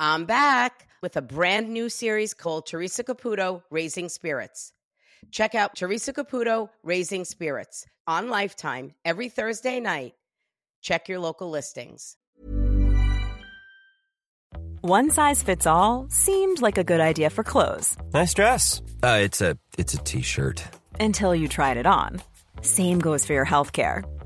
I'm back with a brand new series called Teresa Caputo Raising Spirits. Check out Teresa Caputo Raising Spirits on Lifetime every Thursday night. Check your local listings. One size fits all seemed like a good idea for clothes Nice dress. Uh, it's a it's a t-shirt. until you tried it on. Same goes for your healthcare.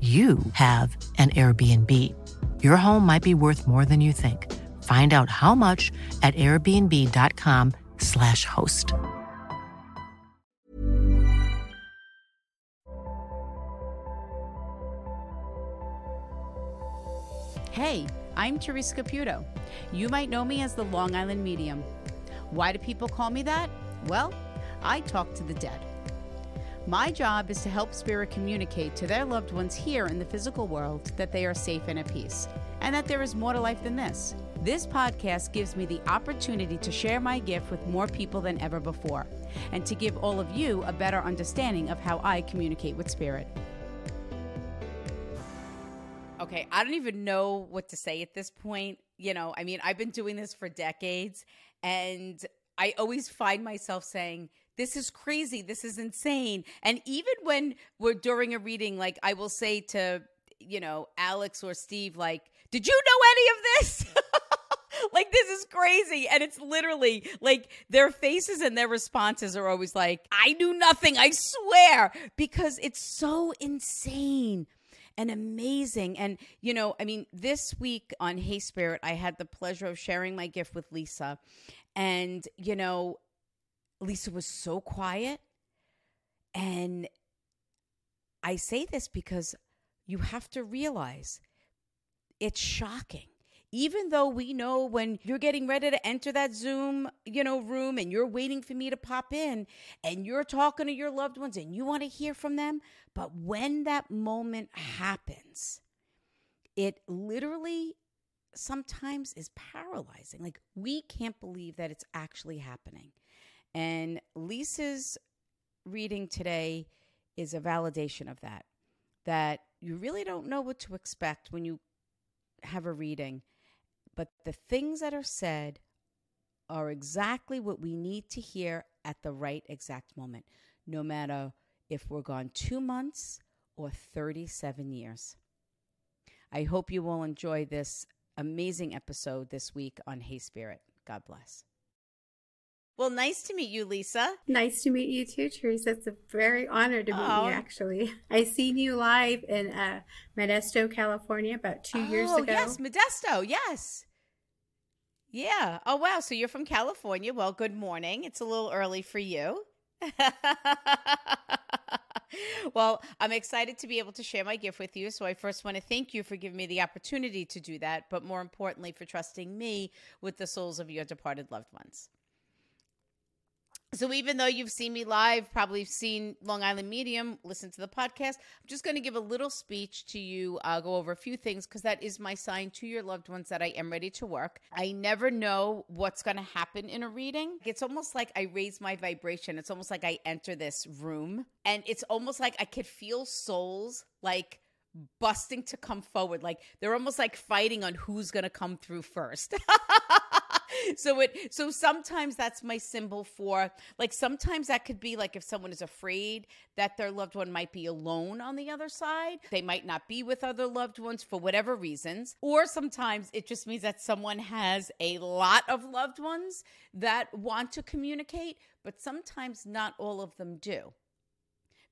you have an Airbnb. Your home might be worth more than you think. Find out how much at airbnb.com/slash host. Hey, I'm Teresa Caputo. You might know me as the Long Island Medium. Why do people call me that? Well, I talk to the dead. My job is to help spirit communicate to their loved ones here in the physical world that they are safe and at peace, and that there is more to life than this. This podcast gives me the opportunity to share my gift with more people than ever before, and to give all of you a better understanding of how I communicate with spirit. Okay, I don't even know what to say at this point. You know, I mean, I've been doing this for decades, and I always find myself saying, this is crazy. This is insane. And even when we're during a reading, like I will say to, you know, Alex or Steve, like, did you know any of this? like, this is crazy. And it's literally like their faces and their responses are always like, I knew nothing, I swear, because it's so insane and amazing. And, you know, I mean, this week on Hey Spirit, I had the pleasure of sharing my gift with Lisa. And, you know, Lisa was so quiet. And I say this because you have to realize it's shocking. Even though we know when you're getting ready to enter that Zoom, you know, room and you're waiting for me to pop in and you're talking to your loved ones and you want to hear from them, but when that moment happens, it literally sometimes is paralyzing. Like we can't believe that it's actually happening. And Lisa's reading today is a validation of that. That you really don't know what to expect when you have a reading, but the things that are said are exactly what we need to hear at the right exact moment, no matter if we're gone two months or 37 years. I hope you will enjoy this amazing episode this week on Hey Spirit. God bless. Well, nice to meet you, Lisa. Nice to meet you too, Teresa. It's a very honor to meet Oh. you, actually. I seen you live in uh, Modesto, California about two years ago. oh, ago. yes, Modesto, yes. Yeah. Oh, wow. So you're from California. Well, good morning. It's a little early for you. well, I'm excited to be able to share my gift with you. So I first want to thank you for giving me the opportunity to do that, but more importantly, for trusting me with the souls of your departed loved ones. So even though you've seen me live, probably seen Long Island Medium, listen to the podcast, I'm just going to give a little speech to you, uh, go over a few things because that is my sign to your loved ones that I am ready to work. I never know what's going to happen in a reading. It's almost like I raise my vibration. It's almost like I enter this room and it's almost like I could feel souls like busting to come forward. Like they're almost like fighting on who's going to come through first. so it so sometimes that's my symbol for like sometimes that could be like if someone is afraid that their loved one might be alone on the other side they might not be with other loved ones for whatever reasons or sometimes it just means that someone has a lot of loved ones that want to communicate but sometimes not all of them do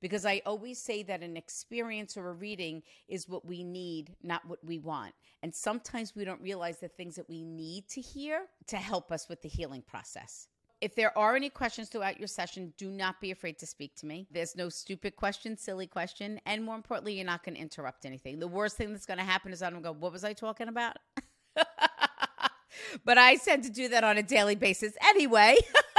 because I always say that an experience or a reading is what we need, not what we want. And sometimes we don't realize the things that we need to hear to help us with the healing process. If there are any questions throughout your session, do not be afraid to speak to me. There's no stupid question, silly question, and more importantly, you're not going to interrupt anything. The worst thing that's going to happen is I'm going to go, What was I talking about? but I tend to do that on a daily basis anyway.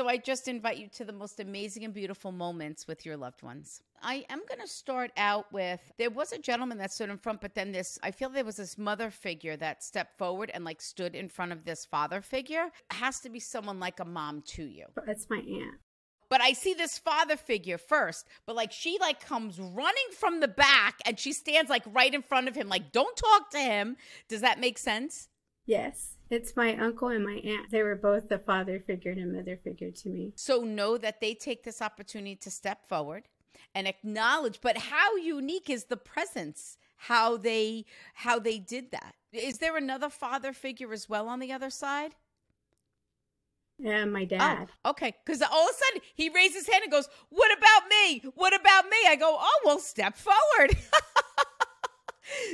so I just invite you to the most amazing and beautiful moments with your loved ones. I am going to start out with there was a gentleman that stood in front, but then this, I feel there was this mother figure that stepped forward and like stood in front of this father figure. It has to be someone like a mom to you. That's my aunt. But I see this father figure first, but like she like comes running from the back and she stands like right in front of him, like don't talk to him. Does that make sense? Yes. It's my uncle and my aunt. They were both the father figure and a mother figure to me. So know that they take this opportunity to step forward and acknowledge, but how unique is the presence? How they how they did that. Is there another father figure as well on the other side? Yeah, my dad. Oh, okay. Because all of a sudden he raises his hand and goes, What about me? What about me? I go, Oh, well, step forward.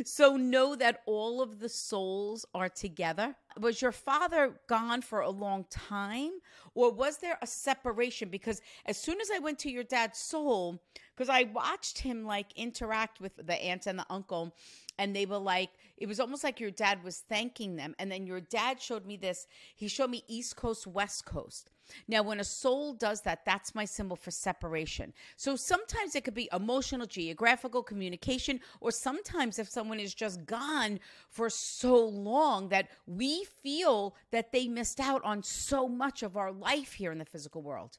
so know that all of the souls are together. Was your father gone for a long time? Or was there a separation? Because as soon as I went to your dad's soul, because I watched him like interact with the aunt and the uncle, and they were like it was almost like your dad was thanking them. And then your dad showed me this. He showed me east coast west coast. Now when a soul does that that's my symbol for separation. So sometimes it could be emotional geographical communication or sometimes if someone is just gone for so long that we feel that they missed out on so much of our life here in the physical world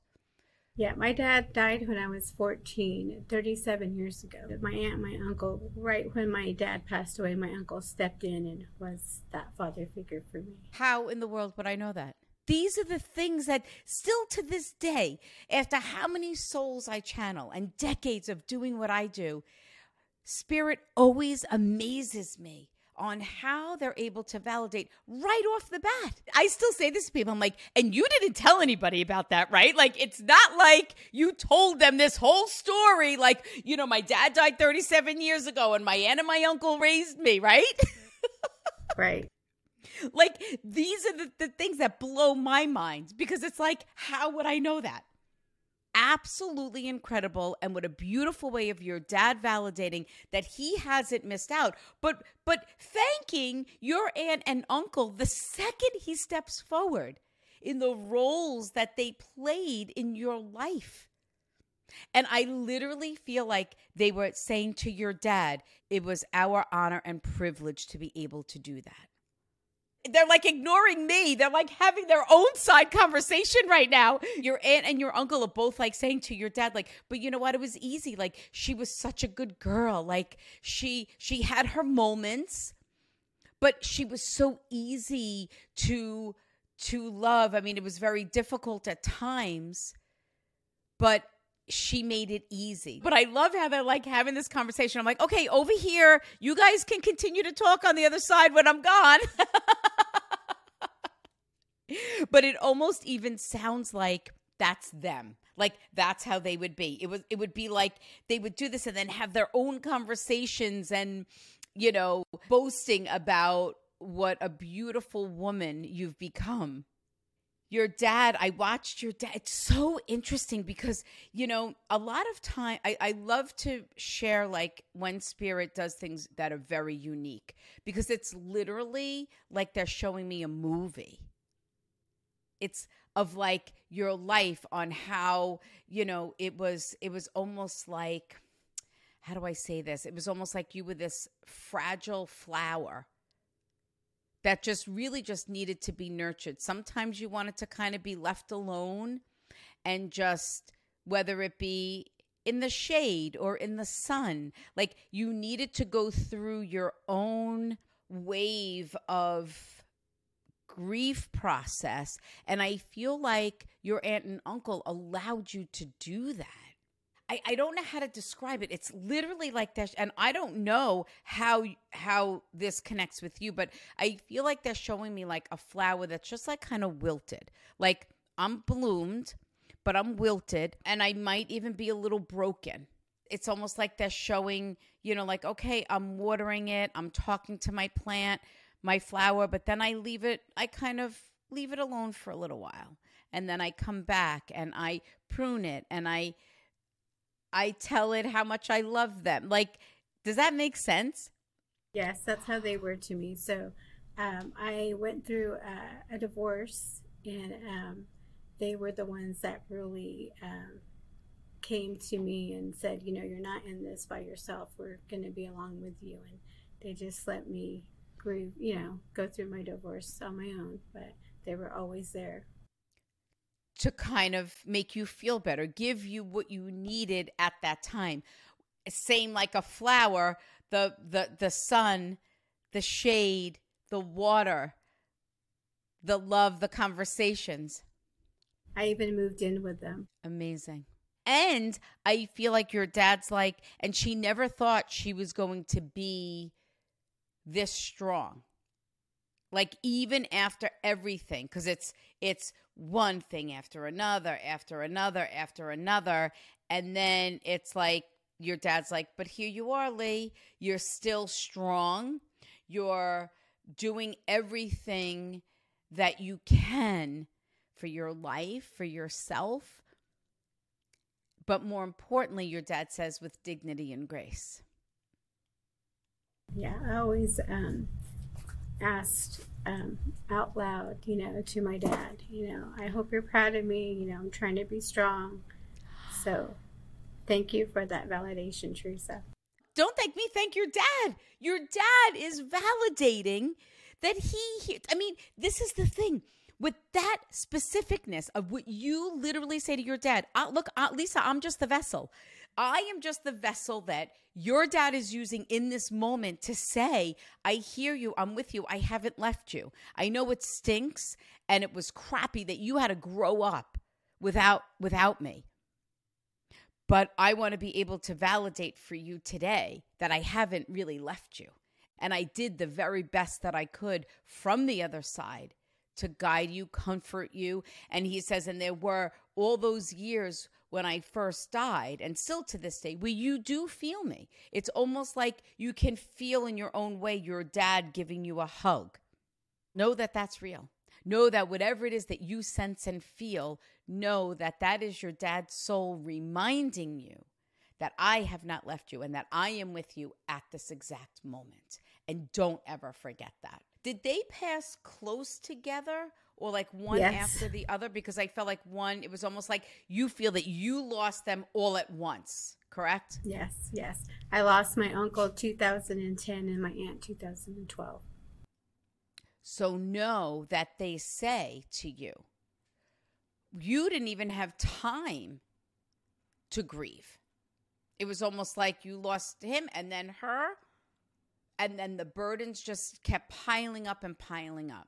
yeah, my dad died when I was 14, 37 years ago. My aunt my uncle, right when my dad passed away, my uncle stepped in and was that father figure for me. How in the world would I know that? These are the things that still to this day, after how many souls I channel and decades of doing what I do, spirit always amazes me on how they're able to validate right off the bat. I still say this to people. I'm like, and you didn't tell anybody about that, right? Like, it's not like you told them this whole story. Like, you know, my dad died 37 years ago and my aunt and my uncle raised me, right? right. Like, these are the, the things that blow my mind because it's like, how would I know that? Absolutely incredible and what a beautiful way of your dad validating that he hasn't missed out. But but thanking your aunt and uncle the second he steps forward in the roles that they played in your life. And I literally feel like they were saying to your dad, it was our honor and privilege to be able to do that they're like ignoring me. They're like having their own side conversation right now. Your aunt and your uncle are both like saying to your dad, like, but you know what? It was easy. Like she was such a good girl. Like she she had her moments, but she was so easy to to love. I mean, it was very difficult at times, but she made it easy. But I love how they're like having this conversation. I'm like, okay, over here, you guys can continue to talk on the other side when I'm gone. but it almost even sounds like that's them. Like that's how they would be. It was it would be like they would do this and then have their own conversations and you know boasting about what a beautiful woman you've become. Your dad i watched your dad. It's so interesting because you know a lot of time I, I love to share like when spirit does things that are very unique because it's literally like they're showing me a movie it's of like your life on how you know it was it was almost like how do i say this? It was almost like you were this fragile flower that just really just needed to be nurtured. Sometimes you wanted to kind of be left alone and just whether it be in the shade or in the sun like you needed to go through your own wave of grief process. And I feel like your aunt and uncle allowed you to do that. I, I don't know how to describe it. It's literally like that, and I don't know how how this connects with you, but I feel like they're showing me like a flower that's just like kind of wilted. Like I'm bloomed, but I'm wilted and I might even be a little broken. It's almost like they're showing, you know, like, okay, I'm watering it, I'm talking to my plant, my flower, but then I leave it, I kind of leave it alone for a little while. And then I come back and I prune it and I I tell it how much I love them. Like, does that make sense? Yes, that's how they were to me. So um, I went through a, a divorce, and um, they were the ones that really um, came to me and said, you know, you're not in this by yourself. We're going to be along with you. And they just let me grieve, you know, go through my divorce on my own. But they were always there to kind of make you feel better, give you what you needed at that time. Same like a flower, the the the sun, the shade, the water, the love, the conversations. I even moved in with them. Amazing. And I feel like your dad's like, and she never thought she was going to be this strong. Like even after everything, because it's it's one thing after another, after another, after another, and then it's like your dad's like, but here you are, Lee. You're still strong. You're doing everything that you can for your life, for yourself. But more importantly, your dad says with dignity and grace. Yeah, I always um, asked um, out loud, you know, to my dad, you know, I hope you're proud of me. You know, I'm trying to be strong. So thank you for that validation, Teresa. Don't thank me, thank your dad. Your dad is validating that he, I mean, this is the thing with that specificness of what you literally say to your dad. Uh, look, uh, Lisa, I'm just the vessel. I am just the vessel that your dad is using in this moment to say, I hear you, I'm with you, I haven't left you. I know it stinks and it was crappy that you had to grow up without without me. But I want to be able to validate for you today that I haven't really left you. And I did the very best that I could from the other side to guide you, comfort you. And he says, and there were all those years when I first died, and still to this day, where you do feel me. It's almost like you can feel in your own way your dad giving you a hug. Know that that's real. Know that whatever it is that you sense and feel, know that that is your dad's soul reminding you that I have not left you and that I am with you at this exact moment. And don't ever forget that. Did they pass close together or like one yes. after the other? Because I felt like one, it was almost like you feel that you lost them all at once, correct? Yes, yes. I lost my uncle 2010 and my aunt 2012. So know that they say to you, you didn't even have time to grieve. It was almost like you lost him and then her, and then the burdens just kept piling up and piling up.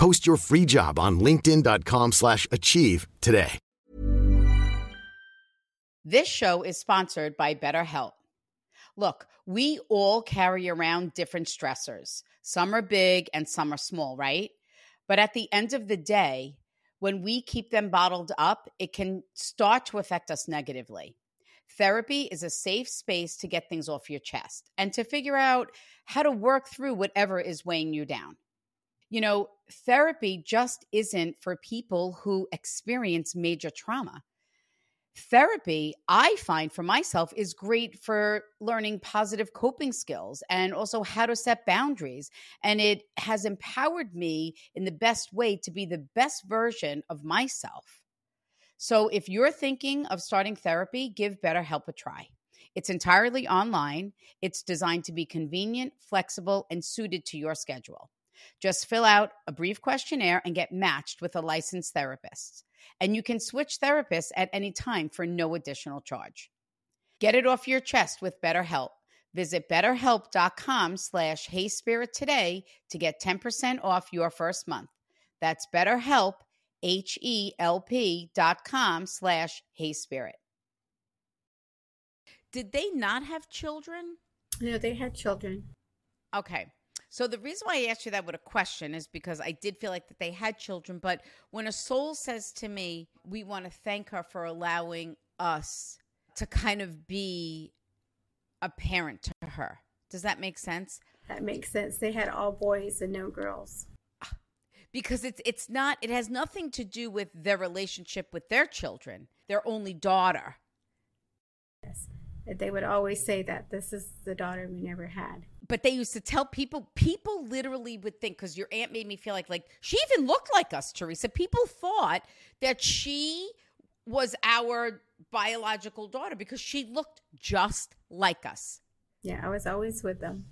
Post your free job on linkedin.com slash achieve today. This show is sponsored by BetterHelp. Look, we all carry around different stressors. Some are big and some are small, right? But at the end of the day, when we keep them bottled up, it can start to affect us negatively. Therapy is a safe space to get things off your chest and to figure out how to work through whatever is weighing you down. You know, therapy just isn't for people who experience major trauma. Therapy, I find for myself, is great for learning positive coping skills and also how to set boundaries. And it has empowered me in the best way to be the best version of myself. So if you're thinking of starting therapy, give BetterHelp a try. It's entirely online, it's designed to be convenient, flexible, and suited to your schedule. Just fill out a brief questionnaire and get matched with a licensed therapist. And you can switch therapists at any time for no additional charge. Get it off your chest with BetterHelp. Visit betterhelp.com slash heyspirit today to get 10% off your first month. That's betterhelp, H-E-L-P dot com slash heyspirit. Did they not have children? No, they had children. Okay. So the reason why I asked you that with a question is because I did feel like that they had children, but when a soul says to me, "We want to thank her for allowing us to kind of be a parent to her." Does that make sense? That makes sense. They had all boys and no girls. Because it's it's not it has nothing to do with their relationship with their children, their only daughter. Yes. They would always say that this is the daughter we never had. But they used to tell people people literally would think because your aunt made me feel like like she even looked like us teresa. People thought that she was our biological daughter because she looked just like us. Yeah, I was always with them.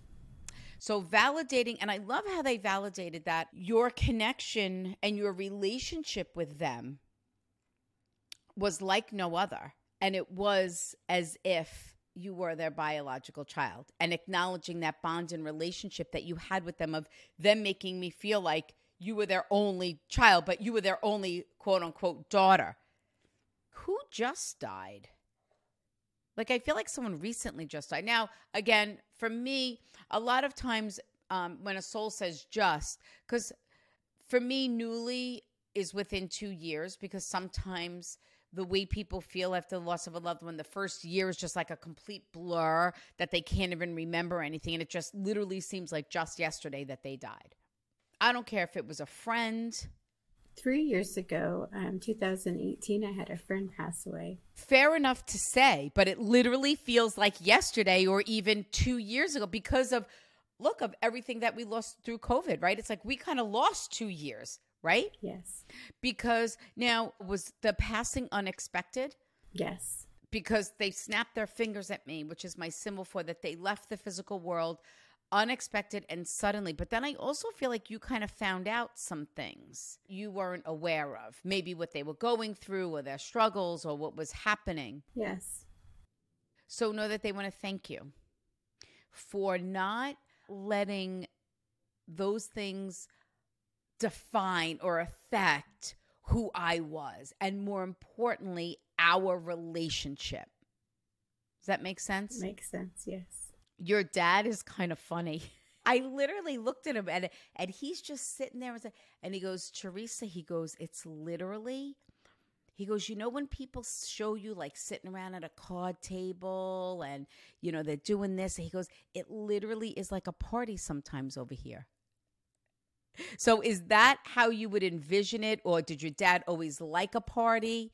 so validating and i love how they validated that your connection and your relationship with them was like no other. And it was as if you were their biological child and acknowledging that bond and relationship that you had with them of them making me feel like you were their only child but you were their only quote unquote daughter. Who just died? Like i feel like someone recently just died. Now again for me a lot of times um, when a soul says just because for me newly is within two years because sometimes the way people feel after the loss of a loved one. The first year is just like a complete blur that they can't even remember anything. And it just literally seems like just yesterday that they died. I don't care if it was a friend. Three years ago, um, 2018, I had a friend pass away. fair enough to say but it literally feels like yesterday or even two years ago because of look of everything that we lost through covid right? It's like we kind of lost two years right Yes. because now was the passing unexpected Yes. because they snapped their fingers at me, which is my symbol for that they left the physical world unexpected and suddenly. But then I also feel like you kind of found out some things you weren't aware of, maybe what they were going through or their struggles or what was happening. Yes. So know that they want to thank you for not letting those things define or affect who I was, and more importantly, our relationship. Does that make sense? Makes sense. Yes. Your dad is kind of funny. I literally looked at him and and he's just sitting there and, say- and he goes, Teresa, he goes, it's literally he goes, you know, when people show you like sitting around at a card table and, you know, they're doing this, he goes, it literally is like a party sometimes over here. So is that how you would envision it? Or did your dad always like a party?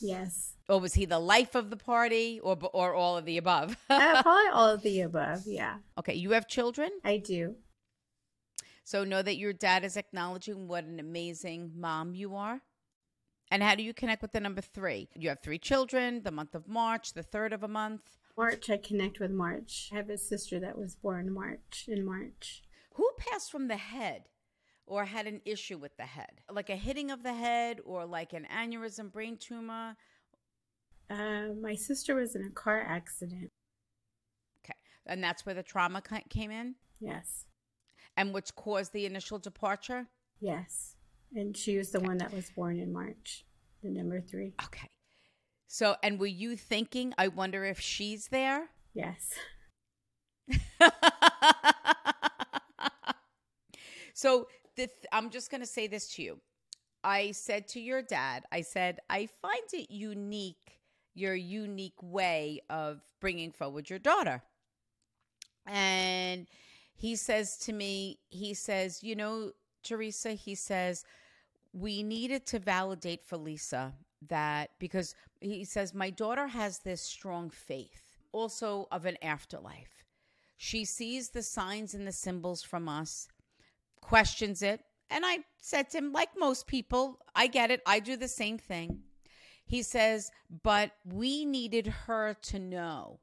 Yes. Or was he the life of the party or, or all of the above? uh, probably all of the above. Yeah, okay, you have children? I do. So know that your dad is acknowledging what an amazing mom you are. And how do you connect with the number three? You have three children, the month of March, the third of a month. March, I connect with March. I have a sister that was born March in March. Who passed from the head or had an issue with the head? Like a hitting of the head or like an aneurysm, brain tumor? Uh, my sister was in a car accident. Okay. And that's where the trauma came in? Yes. And which caused the initial departure? Yes. And she was the one that was born in March, the number three. Okay. So, and were you thinking, I wonder if she's there? Yes. so the th- I'm just going to say this to you. I said to your dad, I said, I find it unique your unique way of bringing forward your daughter. And he says to me, he says, you know, Teresa, he says, we needed to validate for Lisa that because he says, my daughter has this strong faith also of an afterlife. She sees the signs and the symbols from us, questions it. And I said to him, like most people, I get it. I do the same thing. He says, but we needed her to know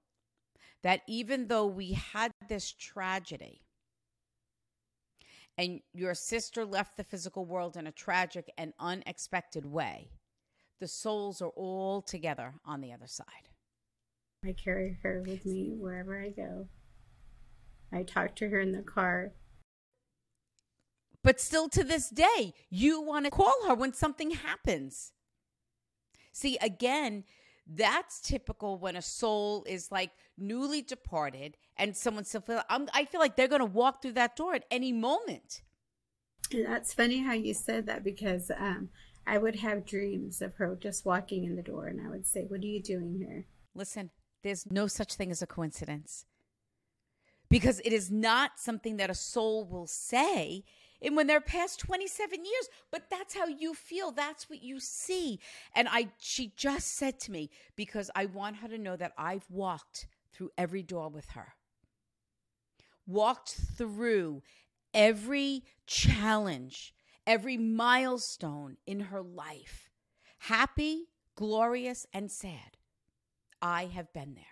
that even though we had this tragedy, and your sister left the physical world in a tragic and unexpected way, the souls are all together on the other side. I carry her with me wherever I go. I talk to her in the car. But still to this day, you want to call her when something happens. See, again, that's typical when a soul is like newly departed and someone still feel I'm, I feel like they're going to walk through that door at any moment. That's funny how you said that because um, I would have dreams of her just walking in the door and I would say, What are you doing here? Listen, there's no such thing as a coincidence because it is not something that a soul will say and when they're past 27 years but that's how you feel that's what you see. And i she just said to me because i want her to know that i've walked through every door with her. Walked through every challenge every milestone in her life happy glorious and sad. I have been there.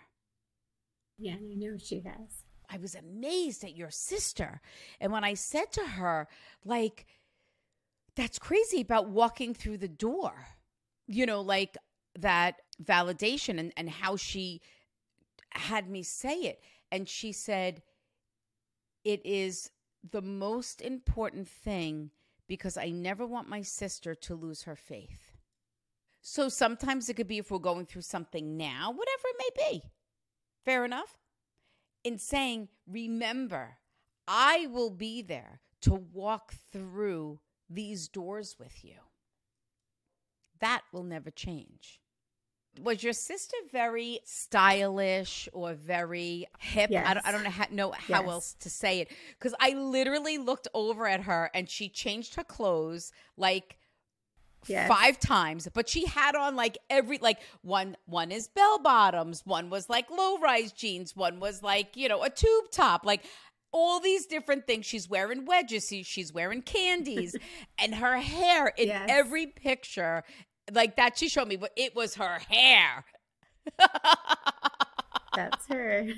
Yeah i know she has I was amazed at your sister. And when I said to her, like, that's crazy about walking through the door, you know, like that validation and, and how she had me say it. And she said, it is the most important thing because I never want my sister to lose her faith. So sometimes it could be if we're going through something now, whatever it may be. Fair enough in saying, Remember, I will be there to walk through these doors with you. That will never change. Was your sister very stylish or very hip? Yes. I, don't, I don't know how, know how Yes. else to say it. Because I literally looked over at her and she changed her clothes like Yes. five times but she had on like every like one one is bell bottoms one was like low rise jeans one was like you know a tube top like all these different things she's wearing wedges she's wearing Candie's and her hair in Yes. every picture like that she showed me but it was her hair That's her.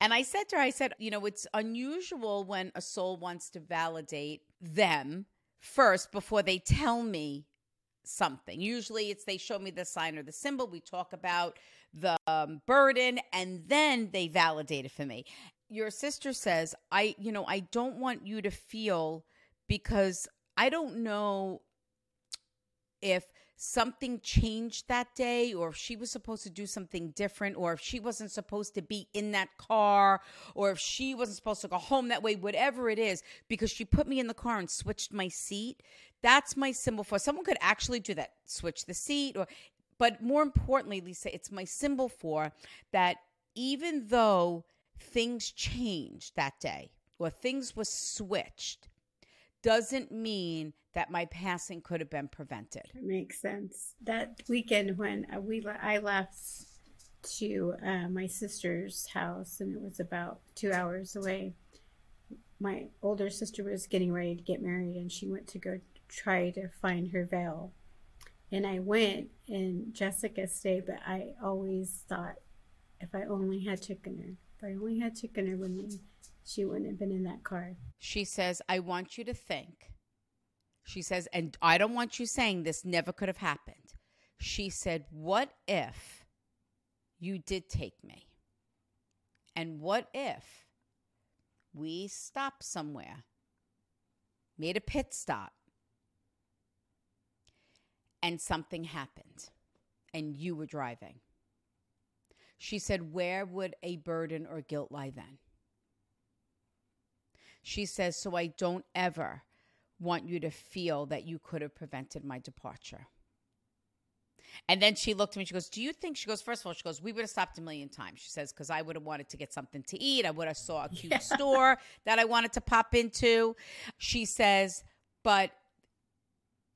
And I said to her, I said, you know, it's unusual when a soul wants to validate them first before they tell me something. Usually it's they show me the sign or the symbol, we talk about the um, burden, and then they validate it for me. Your sister says, I, you know, I don't want you to feel because I don't know if something changed that day or if she was supposed to do something different or if she wasn't supposed to be in that car or if she wasn't supposed to go home that way whatever it is because she put me in the car and switched my seat. That's my symbol for someone could actually do that switch the seat or but more importantly lisa it's my symbol for that even though things changed that day or things were switched doesn't mean that my passing could have been prevented. That makes sense. That weekend when uh, we I left to uh, my sister's house, and it was about two hours away. My older sister was getting ready to get married, and she went to go try to find her veil. And I went, and Jessica stayed, but I always thought if I only had taken her, if I only had taken her with me, she wouldn't have been in that car. She says, I want you to think. She says, and I don't want you saying this never could have happened. She said, What if you did take me? And what if we stopped somewhere, made a pit stop, and something happened and you were driving? She said, Where would a burden or guilt lie then? She says, So I don't ever want you to feel that you could have prevented my departure. And then she looked at me. She goes, "Do you think?" She goes, first of all, she goes, "We would have stopped a million times." She says, "Because I would have wanted to get something to eat. I would have saw a cute yeah. store that I wanted to pop into." She says, "But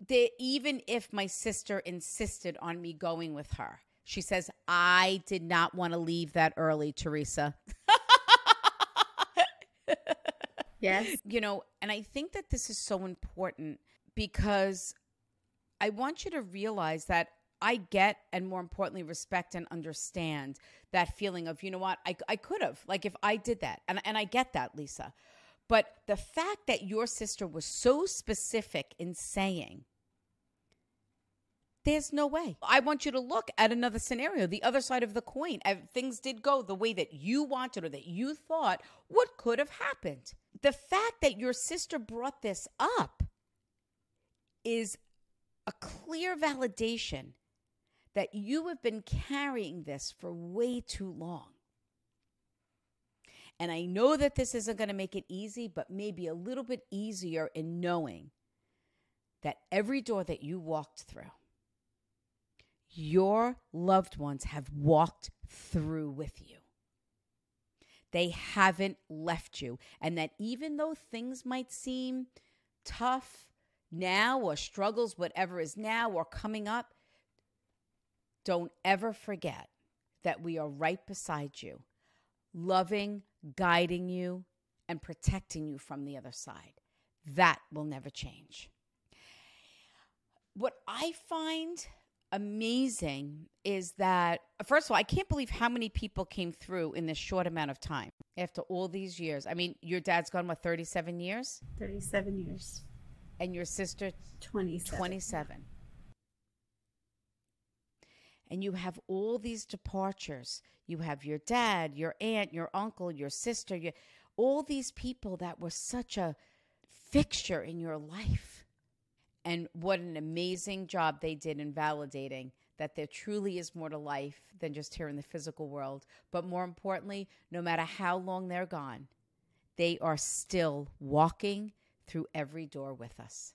the, even if my sister insisted on me going with her, she says I did not want to leave that early, Teresa." yes, you know, and I think that this is so important because I want you to realize that I get and more importantly respect and understand that feeling of you know what I, I could have like if I did that and and I get that Lisa but the fact that your sister was so specific in saying there's no way. I want you to look at another scenario, the other side of the coin. If things did go the way that you wanted or that you thought, what could have happened? The fact that your sister brought this up is a clear validation that you have been carrying this for way too long. And I know that this isn't going to make it easy, but maybe a little bit easier in knowing that every door that you walked through, your loved ones have walked through with you. They haven't left you. And that even though things might seem tough now or struggles, whatever is now or coming up, don't ever forget that we are right beside you, loving, guiding you, and protecting you from the other side. That will never change. What I find amazing is that, first of all, I can't believe how many people came through in this short amount of time after all these years. I mean, your dad's gone, what, 37 years? 37 years. And your sister? 27. 27 and you have all these departures. You have your dad, your aunt, your uncle, your sister, your, all these people that were such a fixture in your life. And what an amazing job they did in validating that there truly is more to life than just here in the physical world. But more importantly, no matter how long they're gone, they are still walking through every door with us.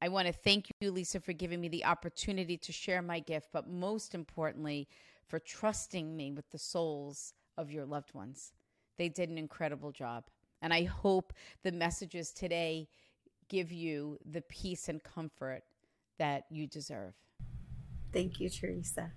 I want to thank you, Lisa, for giving me the opportunity to share my gift, but most importantly, for trusting me with the souls of your loved ones. They did an incredible job. And I hope the messages today give you the peace and comfort that you deserve. Thank you, Teresa.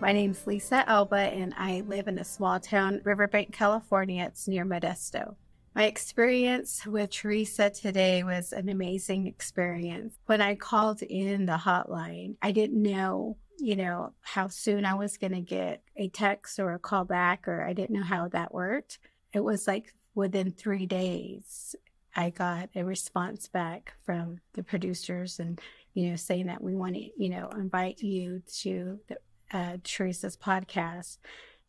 My name's Lisa Elba, and I live in a small town, Riverbank, California. It's near Modesto. My experience with Teresa today was an amazing experience. When I called in the hotline, I didn't know, you know, how soon I was going to get a text or a call back, or I didn't know how that worked. It was like within three days, I got a response back from the producers and, you know, saying that we want to, you know, invite you to the, uh, Teresa's podcast.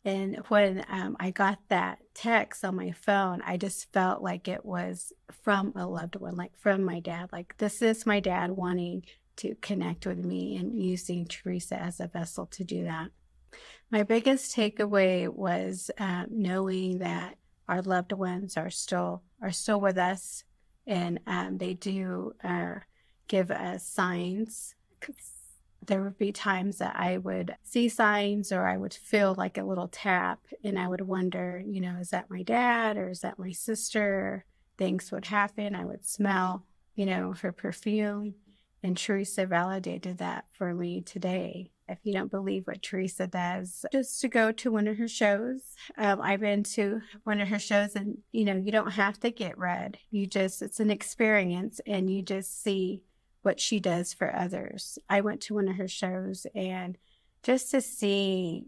And when um, I got that text on my phone, I just felt like it was from a loved one, like from my dad. Like, this is my dad wanting to connect with me and using Teresa as a vessel to do that. My biggest takeaway was uh, knowing that our loved ones are still are still with us, and um, they do uh, give us signs there would be times that I would see signs or I would feel like a little tap and I would wonder, you know, is that my dad or is that my sister? Things would happen. I would smell, you know, her perfume. And Teresa validated that for me today. If you don't believe what Teresa does, just to go to one of her shows. Um, I've been to one of her shows, and you know, you don't have to get read. You just, it's an experience, and you just see what she does for others. I went to one of her shows and just to see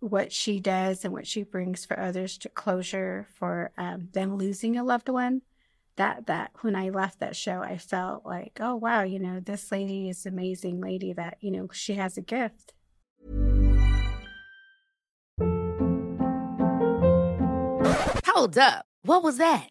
what she does and what she brings for others to closure for um, them losing a loved one that that when i left that show i felt like oh wow you know this lady is amazing lady that you know she has a gift. Hold up. What was that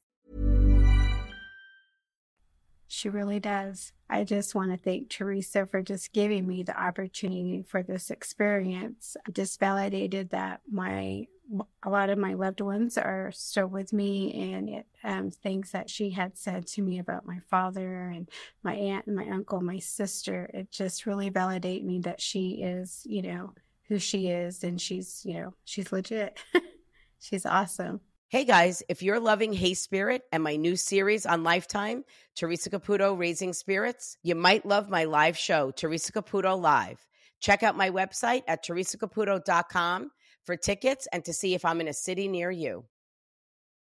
She really does. I just want to thank Teresa for just giving me the opportunity for this experience. I just validated that my a lot of my loved ones are still with me and it, um, things that she had said to me about my father and my aunt and my uncle my sister it just really validate me that she is you know who she is and she's you know she's legit she's awesome Hey guys, if you're loving Hey Spirit and my new series on Lifetime, Teresa Caputo Raising Spirits, you might love my live show, Teresa Caputo Live. Check out my website at teresacaputo.com for tickets and to see if I'm in a city near you.